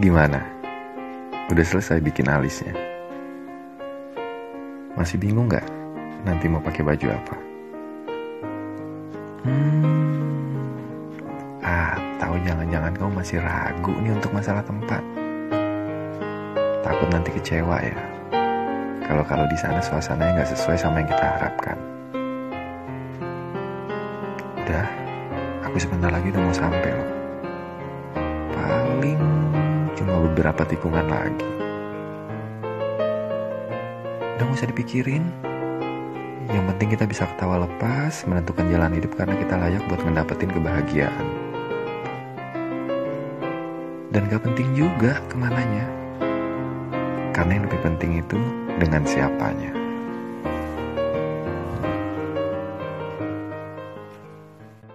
Gimana? Udah selesai bikin alisnya? Masih bingung nggak nanti mau pakai baju apa? Hmm, atau jangan-jangan kamu masih ragu nih untuk masalah tempat? Takut nanti kecewa ya. Kalau kalau di sana suasananya nggak sesuai sama yang kita harapkan. Udah, aku sebentar lagi udah mau sampai loh. Paling cuma beberapa tikungan lagi. Udah gak usah dipikirin. Yang penting kita bisa ketawa lepas, menentukan jalan hidup karena kita layak buat ngedapetin kebahagiaan. Dan gak penting juga ke mananya. Karena yang lebih penting itu dengan siapanya.